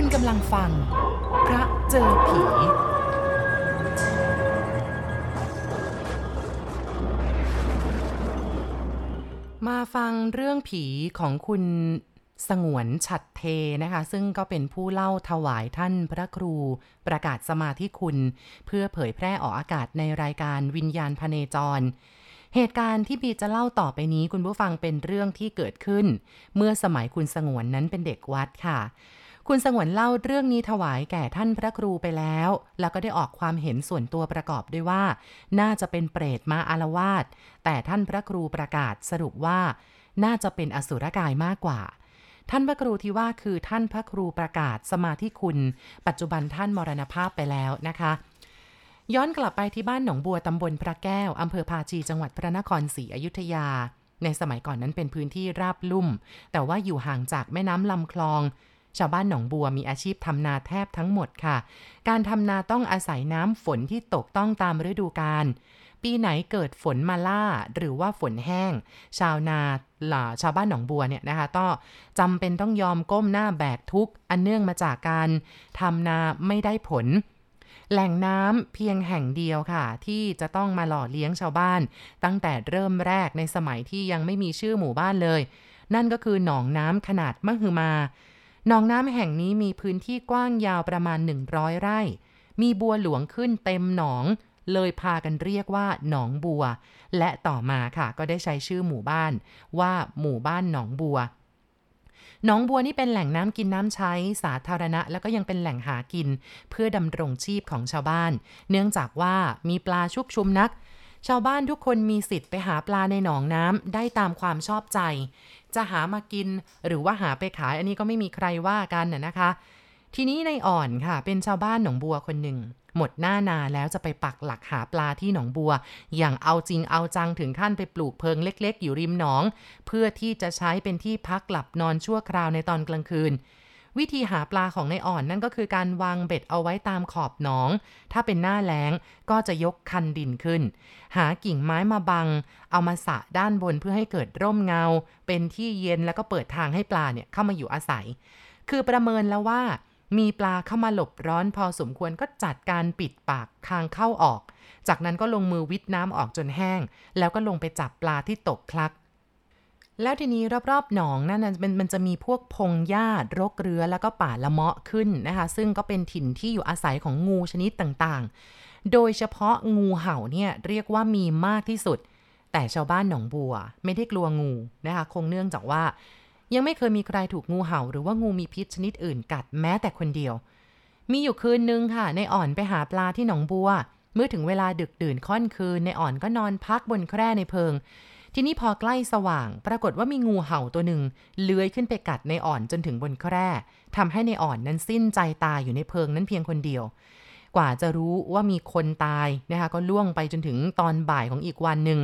คุณกำลังฟัง พระเจอผี มาฟังเรื่องผีของคุณสงวนฉัดเทนะคะ ซึ่งก็เป็นผู้เล่าถวายท่านพระครูประกาศสมาธิคุณ เพื่อเผยแพร่ออกอากาศในรายการวิญญาณพเนจร เหตุการณ์ที่บีจะเล่าต่อไปนี้คุณผู้ฟังเป็นเรื่องที่เกิดขึ้น เมื่อสมัยคุณสงวนนั้นเป็นเด็กวัดค่ะ คุณสงวนเล่าเรื่องนี้ถวายแก่ท่านพระครูไปแล้ว แล้วก็ได้ออกความเห็นส่วนตัวประกอบด้วยว่า น่าจะเป็นเปรตมาอารวาสแต่ท่านพระครูประกาศสรุปว่า น่าจะเป็นอสุรกายมากกว่า ท่านพระครูที่ว่าคือท่านพระครูประกาศสมาธิคุณ ปัจจุบันท่านมรณภาพไปแล้วนะคะย้อนกลับไปที่บ้านหนองบัวตำบลพระแก้ว อำเภอภาชีจังหวัดพระนครศรีอยุธยา ในสมัยก่อนนั้นเป็นพื้นที่ราบลุ่ม แต่ว่าอยู่ห่างจากแม่น้ำลำคลอง ชาวบ้านหนองบัวมีอาชีพทำนาแทบทั้งหมดค่ะ การทำนาต้องอาศัยน้ำฝนที่ตกต้องตามฤดูกาล ปีไหนเกิดฝนมาล่าหรือว่าฝนแห้ง ชาวนาหล่าชาวบ้านหนองบัวเนี่ยนะคะก็จำเป็นต้องยอมก้มหน้าแบกทุกข์อันเนื่องมาจากการทำนาไม่ได้ผลแหล่งน้ำเพียงแห่งเดียวค่ะ ที่จะต้องมาหล่อเลี้ยงชาวบ้าน ตั้งแต่เริ่มแรกในสมัยที่ยังไม่มีชื่อหมู่บ้านเลย นั่นก็คือหนองน้ำขนาดมหึมา หนองน้ำแห่งนี้มีพื้นที่กว้างยาวประมาณ 100 ไร่ มีบัวหลวงขึ้นเต็มหนอง เลยพากันเรียกว่าหนองบัว และต่อมาค่ะก็ได้ใช้ชื่อหมู่บ้านว่าหมู่บ้านหนองบัวหนองบัวนี่เป็นแหล่งน้ำกินน้ำใช้สาธารณะ แล้วก็ยังเป็นแหล่งหากิน เพื่อดำรงชีพของชาวบ้าน เนื่องจากว่ามีปลาชุกชุมนัก ชาวบ้านทุกคนมีสิทธิ์ไปหาปลาในหนองน้ำได้ตามความชอบใจ จะหามากิน หรือว่าหาไปขายอันนี้ก็ไม่มีใครว่ากันนะนะคะ ทีนี้ในอ่อนค่ะ เป็นชาวบ้านหนองบัวคนหนึ่ง หมดหน้านาแล้วจะไปปักหลักหาปลาที่หนองบัว อย่างเอาจริงเอาจังถึงขั้นไปปลูกเพิงเล็ก ๆ อยู่ริมหนอง เพื่อที่จะใช้เป็นที่พักหลับนอนชั่วคราวในตอนกลางคืน วิธีหาปลาของในอ่อนนั่นก็คือการวางเบ็ดเอาไว้ตามขอบหนอง ถ้าเป็นหน้าแล้งก็จะยกคันดินขึ้น หากิ่งไม้มาบัง เอามาสะด้านบนเพื่อให้เกิดร่มเงา เป็นที่เย็นแล้วก็เปิดทางให้ปลาเนี่ยเข้ามาอยู่อาศัย คือประเมินแล้วว่า มีปลาเข้ามาหลบร้อนพอสมควรก็จัดการปิดปากทางเข้าออก จากนั้นก็ลงมือวิทน้ำออกจนแห้ง แล้วก็ลงไปจับปลาที่ตกคลัก แล้วทีนี้รอบๆหนองนั่นมันมันจะมีพวกพงหญ้ารกเรือแล้วก็ป่าละเมาะขึ้นนะคะ ซึ่งก็เป็นถิ่นที่อยู่อาศัยของงูชนิดต่างๆ โดยเฉพาะงูเห่าเนี่ยเรียกว่ามีมากที่สุด แต่ชาวบ้านหนองบัว ไม่ได้กลัวงูนะคะ คงเนื่องจากว่า ยังไม่เคยมีใครถูกงูเห่า หรือว่างูมีพิษชนิดอื่นกัดแม้แต่คนเดียว มีอยู่คืนนึงค่ะในอ่อนไปหาปลาที่หนองบัว เมื่อถึงเวลาดึกดื่นค่อนคืนในอ่อนก็นอนพักบนแคร่ในเพิง ทีนี้พอใกล้สว่าง ปรากฏว่ามีงูเห่าตัวหนึ่งเลื้อยขึ้นไปกัดในอ่อนจนถึงบนแคร่ทำให้ในอ่อนนั้นสิ้นใจตายอยู่ในเพิงนั้นเพียงคนเดียว กว่าจะรู้ว่ามีคนตายนะคะก็ล่วงไปจนถึงตอนบ่ายของอีกวันหนึ่ง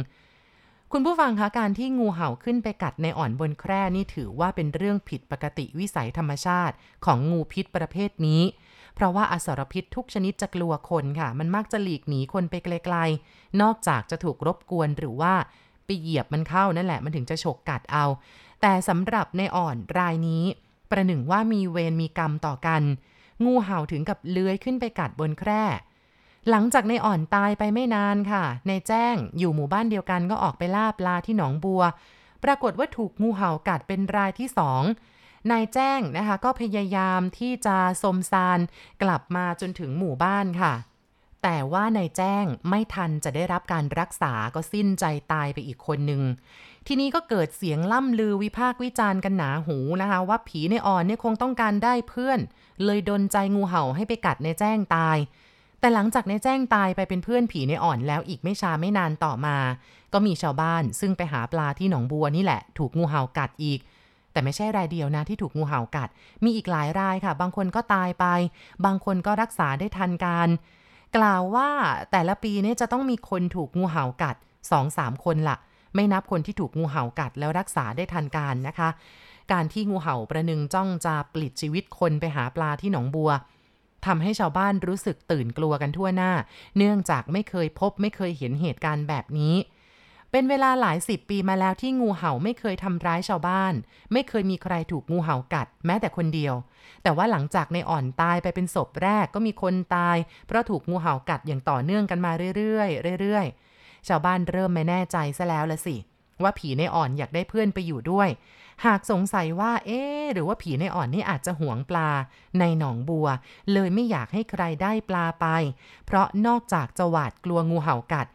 คุณผู้ฟังคะการที่งูเห่าขึ้นไปกัดในอ่อนบนแคร่นี่ถือว่าเป็นเรื่องผิดปกติวิสัยธรรมชาติ ของงูพิษประเภทนี้ เพราะว่าอสรพิษทุกชนิดจะกลัวคนค่ะ มันมักจะหลีกหนีคนไปไกลๆ นอกจากจะถูกรบกวนหรือว่า เหยียบมันเข้านั่นแหละมันถึงจะฉกกัดเอา แต่สำหรับในอ่อนรายนี้ ประหนึ่งว่ามีเวรมีกรรมต่อกัน งูเห่าถึงกับเลื้อยขึ้นไปกัดบนแคร่ หลังจากในอ่อนตายไปไม่นานค่ะในแจ้งอยู่หมู่บ้านเดียวกันก็ออกไปล่าปลาที่หนองบัว ปรากฏว่าถูกงูเห่ากัดเป็นรายที่สองนายแจ้งนะคะก็พยายามที่จะสมซานกลับมาจนถึงหมู่บ้านค่ะ แต่ว่านายแจ้งไม่ทันจะได้รับการรักษาก็สิ้นใจตายไปอีกคนหนึ่ง ทีนี้ก็เกิดเสียงล่ำลือวิพากษ์วิจารณ์กันหนาหูนะคะ ว่าผีในอ่อนเนี่ยคงต้องการได้เพื่อน เลยดนใจงูเห่าให้ไปกัดในแจ้งตาย แต่หลังจากในแจ้งตายไปเป็นเพื่อนผีในอ่อนแล้วอีกไม่ช้าไม่นานต่อมา ก็มีชาวบ้านซึ่งไปหาปลาที่หนองบัวนี่แหละ ถูกงูเห่ากัดอีกแต่ไม่ใช่รายเดียวนะที่ถูกงูเห่ากัด มีอีกหลายรายค่ะ บางคนก็ตายไป บางคนก็รักษาได้ทันการ กล่าวว่าแต่ละปีเนี่ยจะต้องมีคนถูกงูเห่ากัด 2-3 คนละไม่นับคนที่ถูกงูเห่ากัดแล้วรักษาได้ทันการนะคะ การที่งูเห่าประหนึงจ้องจะปลิดชีวิตคนไปหาปลาที่หนองบัวทำให้ชาวบ้านรู้สึกตื่นกลัวกันทั่วหน้า เนื่องจากไม่เคยพบไม่เคยเห็นเหตุการณ์แบบนี้ เป็นเวลาหลายสิบปีมาแล้วที่งูเห่าไม่เคยทำร้ายชาวบ้าน ไม่เคยมีใครถูกงูเห่ากัด แม้แต่คนเดียว แต่ว่าหลังจากในอ่อนตายไปเป็นศพแรกก็มีคนตาย เพราะถูกงูเห่ากัดอย่างต่อเนื่องกันมาเรื่อยๆเรื่อยๆ ชาวบ้านเริ่มไม่แน่ใจซะแล้วละสิ ว่าผีในอ่อนอยากได้เพื่อนไปอยู่ด้วย หากสงสัยว่า เอ๊หรือว่าผีในอ่อนนี่อาจจะหวงปลา ในหนองบัว เลยไม่อยากให้ใครได้ปลาไป เพราะนอกจากจะหวาดกลัวงูเห่ากัด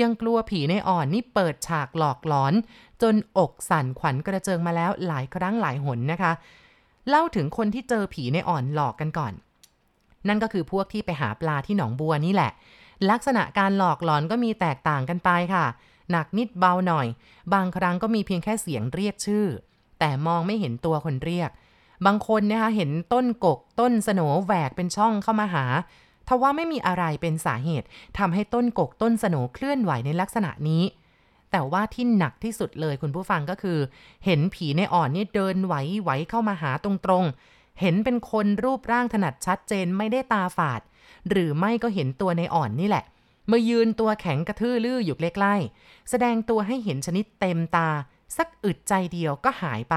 ยังกลัวผีในอ่อนนี่เปิดฉากหลอกหลอน จนอกสั่นขวัญกระเจิงมาแล้วหลายครั้งหลายหนนะคะ เล่าถึงคนที่เจอผีในอ่อนหลอกกันก่อน นั่นก็คือพวกที่ไปหาปลาที่หนองบัวนี่แหละ ลักษณะการหลอกหลอนก็มีแตกต่างกันไปค่ะ หนักนิดเบาหน่อย บางครั้งก็มีเพียงแค่เสียงเรียกชื่อ แต่มองไม่เห็นตัวคนเรียกบางคนนะคะเห็นต้นกกต้นสนแหวกเป็นช่องเข้ามาหา ทว่าไม่มีอะไรเป็นสาเหตุทำให้ต้นกกต้นสนเคลื่อนไหวในลักษณะนี้ แต่ว่าที่หนักที่สุดเลยคุณผู้ฟังก็คือ เห็นผีในอ่อนนี่เดินไหวไหวเข้ามาหาตรงๆ เห็นเป็นคนรูปร่างถนัดชัดเจนไม่ได้ตาฝาด หรือไม่ก็เห็นตัวในอ่อนนี่แหละมายืนตัวแข็งกระทือลื้ออยู่ใกล้ๆแสดงตัวให้เห็นชนิดเต็มตา สักอึดใจเดียวก็หายไป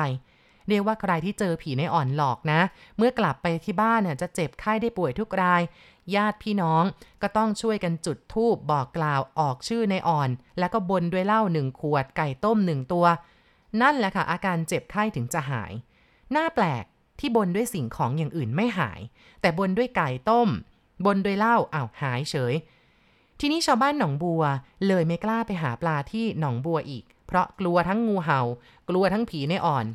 เรียกว่าใครที่เจอผีในอ่อนหลอกนะ เมื่อกลับไปที่บ้านเนี่ยจะเจ็บไข้ได้ป่วยทุกราย ญาติพี่น้องก็ต้องช่วยกันจุดธูปบอกกล่าวออกชื่อในอ่อน แล้วก็บนด้วยเหล้าหนึ่งขวดไก่ต้มหนึ่งตัว นั่นแหละค่ะอาการเจ็บไข้ถึงจะหายน่าแปลกที่บนด้วยสิ่งของอย่างอื่นไม่หาย แต่บนด้วยไก่ต้ม บนด้วยเหล้าอ้าวหายเฉย ทีนี้ชาวบ้านหนองบัวเลยไม่กล้าไปหาปลาที่หนองบัวอีก เพราะกลัวทั้งงูเห่า กลัวทั้งผีในอ่อน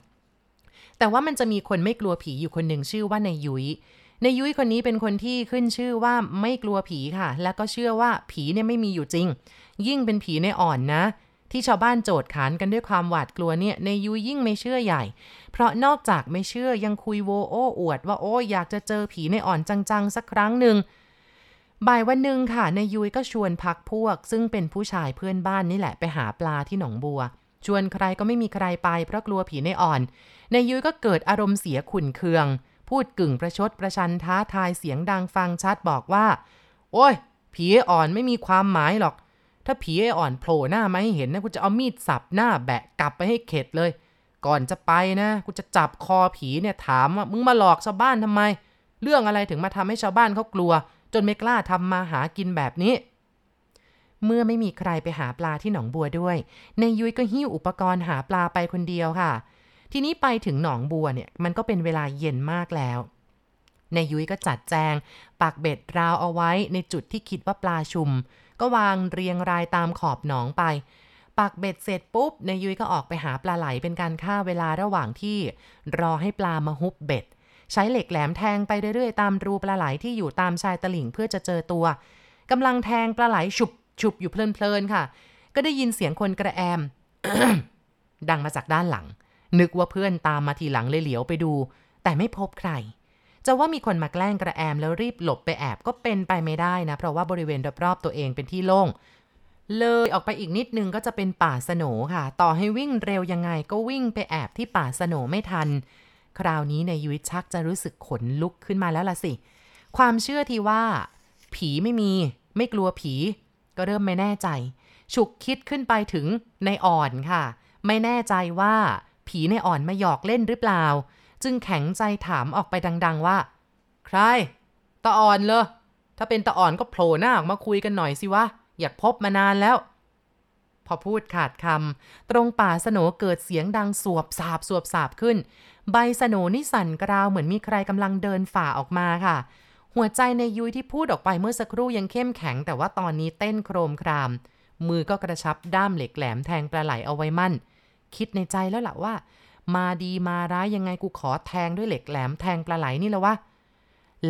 แต่ว่ามันจะมีคนไม่กลัวผีอยู่คนหนึ่งชื่อว่านายยุย้ยนายยุ้ยคนนี้เป็นคนที่ขึ้นชื่อว่าไม่กลัวผีค่ะ แล้วก็เชื่อว่าผีเนี่ยไม่มีอยู่จริง ยิ่งเป็นผีในอ่อนนะ ที่ชาวบ้านโจดขานกันด้วยความหวาดกลัวเนี่ยในยุ้ยยิ่งไม่เชื่อใหญ่ เพราะนอกจากไม่เชื่อยังคุยโวโอ้อวด ว่าโอ้อยากจะเจอผีในอ่อนจังๆ สักครั้งหนึ่งบ่ายวันหนึ่งค่ะนายยุ้ยก็ชวนพักพวก ซึ่งเป็นผู้ชายเพื่อนบ้านนี่แหละไปหาปลาที่หนองบัว ชวนใครก็ไม่มีใครไปเพราะกลัวผีในอ่อน ในยุ้ยก็เกิดอารมณ์เสียขุนเคือง พูดกึ่งประชดประชันท้าทายเสียงดังฟังชัดบอกว่า โอ้ย ผีอ่อนไม่มีความหมายหรอก ถ้าผีอ่อนโผล่หน้ามาให้เห็นนะกูจะเอามีดสับหน้าแบะกลับไปให้เข็ดเลย ก่อนจะไปนะกูจะจับคอผีเนี่ยถามว่ามึงมาหลอกชาวบ้านทำไม เรื่องอะไรถึงมาทำให้ชาวบ้านเขากลัว จนไม่กล้าทำมาหากินแบบนี้ เมื่อไม่มีใครไปหาปลาที่หนองบัวด้วยนายยุ้ยก็หิ้วอุปกรณ์หาปลาไปคนเดียวค่ะ ทีนี้ไปถึงหนองบัวเนี่ยมันก็เป็นเวลาเย็นมากแล้วในยุ้ยก็จัดแจง ปักเบ็ดราวเอาไว้ในจุดที่คิดว่าปลาชุม ก็วางเรียงรายตามขอบหนองไป ปักเบ็ดเสร็จปุ๊บในยุ้ยก็ออกไปหาปลาไหลเป็นการฆ่าเวลาระหว่างที่ รอให้ปลามาฮุบเบ็ด ใช้เหล็กแหลมแทงไปเรื่อยๆ ตามรูปลาไหลที่อยู่ตามชายตลิ่งเพื่อจะเจอตัวกำลังแทงปลาไหลฉุบ ฉุบอยู่เพลินๆค่ะ ก็ได้ยินเสียงคนกระแอม ดังมาจากด้านหลัง นึกว่าเพื่อนตามมาทีหลังเลยเหลียวไปดู แต่ไม่พบใคร จะว่ามีคนมาแกล้งกระแอมแล้วรีบหลบไปแอบก็เป็นไปไม่ได้นะ เพราะว่าบริเวณรอบๆตัวเองเป็นที่โล่งเลยออกไปอีกนิดนึงก็จะเป็นป่าสนค่ะ ต่อให้วิ่งเร็วยังไงก็วิ่งไปแอบที่ป่าสนไม่ทัน คราวนี้ในยุ้ยชักจะรู้สึกขนลุกขึ้นมาแล้วล่ะสิ ความเชื่อที่ว่า ผีไม่มี ไม่กลัวผี ก็เริ่มไม่แน่ใจ ฉุกคิดขึ้นไปถึงในอ่อนค่ะ ไม่แน่ใจว่าผีในอ่อนมาหยอกเล่นหรือเปล่า จึงแข็งใจถามออกไปดัง ๆ ว่า ใครตาอ่อนเลยถ้าเป็นตาอ่อนก็โผล่หน้าออกมาคุยกันหน่อยสิวะ อยากพบมานานแล้ว พอพูดขาดคำตรงป่าสนเกิดเสียงดังสวบสาบสวบสาบขึ้น ใบสนนิสั่นกราวเหมือนมีใครกำลังเดินฝ่าออกมาค่ะ หัวใจในยุ้ยที่พูดออกไปเมื่อสักครู่ยังเข้มแข็ง แต่ว่าตอนนี้เต้นโครมคราม มือก็กระชับด้ามเหล็กแหลมแทงปลาไหลเอาไว้มั่น คิดในใจแล้วล่ะว่า มาดีมาร้ายยังไงกูขอแทงด้วยเหล็กแหลมแทงปลาไหลนี่แล้ววะ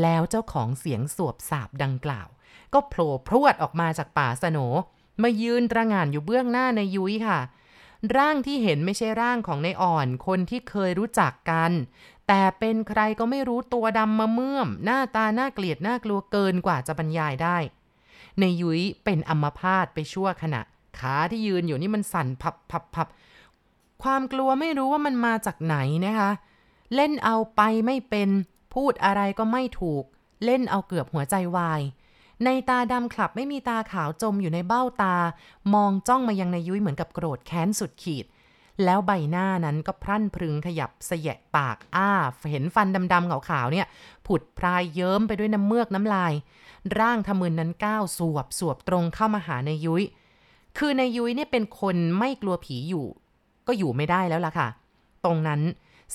แล้วเจ้าของเสียงสวบสาบดังกล่าว ก็โผล่พรวดออกมาจากป่าสนมายืนตระงานอยู่เบื้องหน้าในยุ้ยค่ะ ร่างที่เห็นไม่ใช่ร่างของในอ่อนคนที่เคยรู้จักกัน แต่เป็นใครก็ไม่รู้ตัวดำมาเมื่อม หน้าตาน่าเกลียดน่ากลัวเกินกว่าจะบรรยายได้ ในยุ้ยเป็นอัมพาตไปชั่วขณะ ขาที่ยืนอยู่นี่มันสั่นพับพับพับความกลัวไม่รู้ว่ามันมาจากไหนนะคะ เล่นเอาไปไม่เป็น พูดอะไรก็ไม่ถูก เล่นเอาเกือบหัวใจวาย ในตาดำคลับไม่มีตาขาวจมอยู่ในเบ้าตา มองจ้องมายังในยุ้ยเหมือนกับโกรธแค้นสุดขีด แล้วใบหน้านั้นก็พรั่นพรึงขยับเสยะปากอ้า เห็นฟันดำๆขาวๆเนี่ย ผุดพรายเยิ้มไปด้วยน้ำเมือกน้ำลาย ร่างทะมึนนั้นก้าวสวบสวบตรงเข้ามาหาในยุ้ย คือในยุ้ยเนี่ยเป็นคนไม่กลัวผีอยู่ ก็อยู่ไม่ได้แล้วล่ะค่ะ ตรงนั้น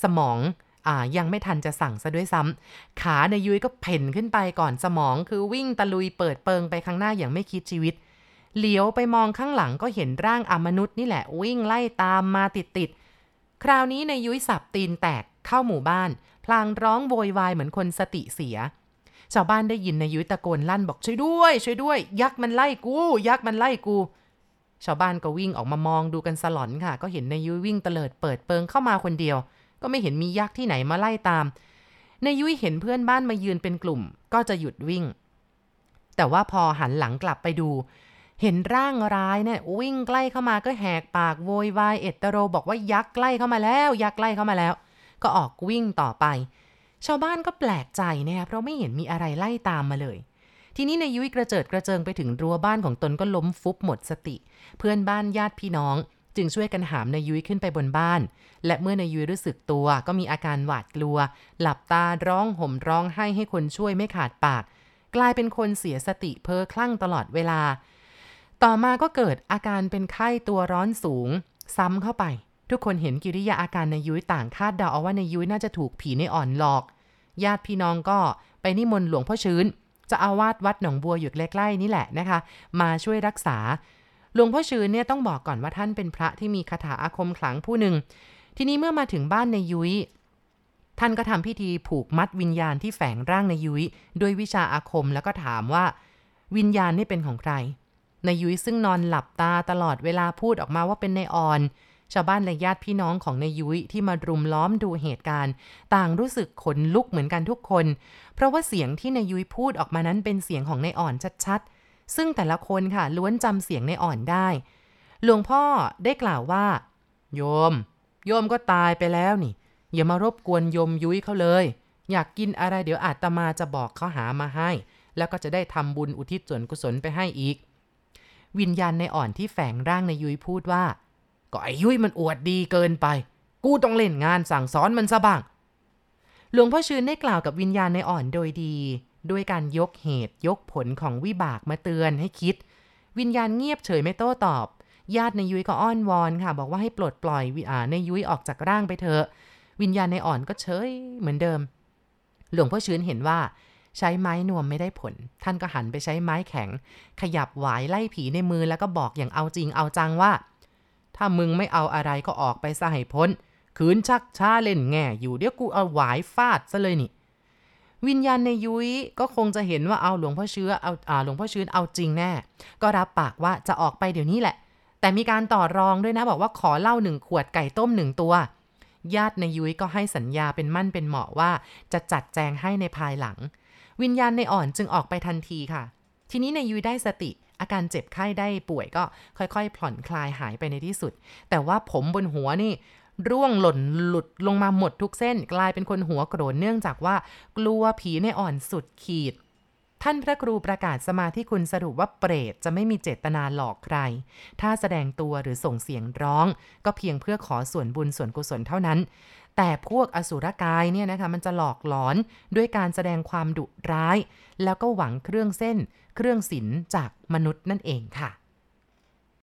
สมองอ่ายังไม่ทันจะสั่งซะด้วยซ้ำขาในยุ้ยก็เพ่นขึ้นไปก่อนสมองคือวิ่งตะลุยเปิดเปิงไปข้างหน้าอย่างไม่คิดชีวิต เหลียวไปมองข้างหลังก็เห็นร่างอมนุษย์นี่แหละวิ่งไล่ตามมาติดติดคราวนี้ในยุ้ยสับตีนแตกเข้าหมู่บ้าน พลางร้องโวยวายเหมือนคนสติเสีย ชาวบ้านได้ยินในยุ้ยตะโกนลั่นบอกช่วยด้วย ช่วยด้วย ยักษ์มันไล่กู ยักษ์มันไล่กู ชาวบ้านก็วิ่งออกมามองดูกันสลอนค่ะ ก็เห็นในยุ้ยวิ่งเตลิดเปิดเปิงเข้ามาคนเดียว ก็ไม่เห็นมียักษ์ที่ไหนมาไล่ตาม ในยุ้ยเห็นเพื่อนบ้านมายืนเป็นกลุ่ม ก็จะหยุดวิ่ง แต่ว่าพอหันหลังกลับไปดู เห็นร่างร้ายเนี่ยวิ่งใกล้เข้ามาก็แหกปากโวยวายเอตโรบอกว่ายักษ์ใกล้เข้ามาแล้วยักษ์ใกล้เข้ามาแล้ว ก็ออกวิ่งต่อไป ชาวบ้านก็แปลกใจนะคะเพราะไม่เห็นมีอะไรไล่ตามมาเลย ทีนี้ในยุ้ยกระเจิดกระเจิงไปถึงรั้วบ้านของตนก็ล้มฟุบหมดสติ เพื่อนบ้านญาติพี่น้อง จึงช่วยกันหามนายยุ้ยขึ้นไปบนบ้าน และเมื่อนายยุ้ยรู้สึกตัวก็มีอาการหวาดกลัว หลับตาร้องห่มร้องให้ให้คนช่วยไม่ขาดปาก กลายเป็นคนเสียสติเพ้อคลั่งตลอดเวลา ต่อมาก็เกิดอาการเป็นไข้ตัวร้อนสูง ซ้ำเข้าไป ทุกคนเห็นกิริยาอาการในยุ้ยต่างคาดเดาเอาว่าในยุ้ยน่าจะถูกผีในอ่อนหลอก ญาติพี่น้องก็ไปนิมนต์หลวงพ่อชื้นจะอาวาสวัดหนองบัวอยู่ใกล้ๆนี่แหละนะคะ มาช่วยรักษา หลวงพ่อชื้นเนี่ยต้องบอกก่อนว่าท่านเป็นพระที่มีคาถาอาคมขลังผู้หนึ่ง ทีนี้เมื่อมาถึงบ้านในยุ้ยท่านก็ทำพิธีผูกมัดวิญญาณที่แฝงร่างในยุ้ยด้วยวิชาอาคมแล้วก็ถามว่า วิญญาณนี่เป็นของใคร ในยุ้ยซึ่งนอนหลับตาตลอดเวลาพูดออกมาว่าเป็นในอ่อน ชาวบ้านและญาติพี่น้องของในยุ้ยที่มารุมล้อมดูเหตุการณ์ ต่างรู้สึกขนลุกเหมือนกันทุกคน เพราะว่าเสียงที่ในยุ้ยพูดออกมานั้นเป็นเสียงของในอ่อนชัดๆ ซึ่งแต่ละคนค่ะล้วนจำเสียงในอ่อนได้ หลวงพ่อได้กล่าวว่า โยม โยมก็ตายไปแล้วนี่ อย่ามารบกวนโยมยุ้ยเขาเลย อยากกินอะไรเดี๋ยวอาตมาจะบอกเขาหามาให้ แล้วก็จะได้ทำบุญอุทิศส่วนกุศลไปให้อีก วิญญาณในอ่อนที่แฝงร่างในยุ้ยพูดว่า ก็ไอ้ยุ้ยมันอวดดีเกินไป กูต้องเล่นงานสั่งสอนมันซะบ้าง หลวงพ่อชื่นได้กล่าวกับวิญญาณในอ่อนโดยดี ด้วยการยกเหตุยกผลของวิบากมาเตือนให้คิด วิญญาณเงียบเฉยไม่โต้ตอบ ญาติในยุ้ยก็อ้อนวอนค่ะ บอกว่าให้ปลดปล่อยวิอในยุ้ยออกจากร่างไปเถอะ วิญญาณในอ่อนก็เฉยเหมือนเดิม หลวงพ่อชื้นเห็นว่า ใช้ไม้นวมไม่ได้ผล ท่านก็หันไปใช้ไม้แข็ง ขยับหวายไล่ผีในมือแล้วก็บอกอย่างเอาจริงเอาจังว่า ถ้ามึงไม่เอาอะไรก็ออกไปซะให้พ้นขืนชักช้าเล่นแง่อยู่เดี๋ยวกูเอาหวายฟาดซะเลยนี่ วิญญาณในยุ้ยก็คงจะเห็นว่าเอาหลวงพ่อเชื้อเอาอ่าหลวงพ่อชื้นเอาจริงแน่ ก็รับปากว่าจะออกไปเดี๋ยวนี้แหละ แต่มีการต่อรองด้วยนะบอกว่าขอเหล้าหนึ่งขวดไก่ต้มหนึ่งตัว ญาติในยุ้ยก็ให้สัญญาเป็นมั่นเป็นเหมาะว่า จะจัดแจงให้ในภายหลัง วิญญาณในอ่อนจึงออกไปทันทีค่ะ ทีนี้ในยุ้ยได้สติ อาการเจ็บไข้ได้ป่วยก็ค่อยๆ ผ่อนคลายหายไปในที่สุด แต่ว่าผมบนหัวนี่ร่วงหล่นหลุดลงมาหมดทุกเส้น กลายเป็นคนหัวโกรธเนื่องจากว่ากลัวผีในอ่อนสุดขีด ท่านพระครูประกาศสมาธิคุณสรุปว่าเปรตจะไม่มีเจตนาหลอกใคร ถ้าแสดงตัวหรือส่งเสียงร้อง ก็เพียงเพื่อขอส่วนบุญส่วนกุศลเท่านั้น แต่พวกอสุรกายเนี่ยนะคะมันจะหลอกหลอนด้วยการแสดงความดุร้าย แล้วก็หวังเครื่องเส้น เครื่องศิลจากมนุษย์นั่นเองค่ะ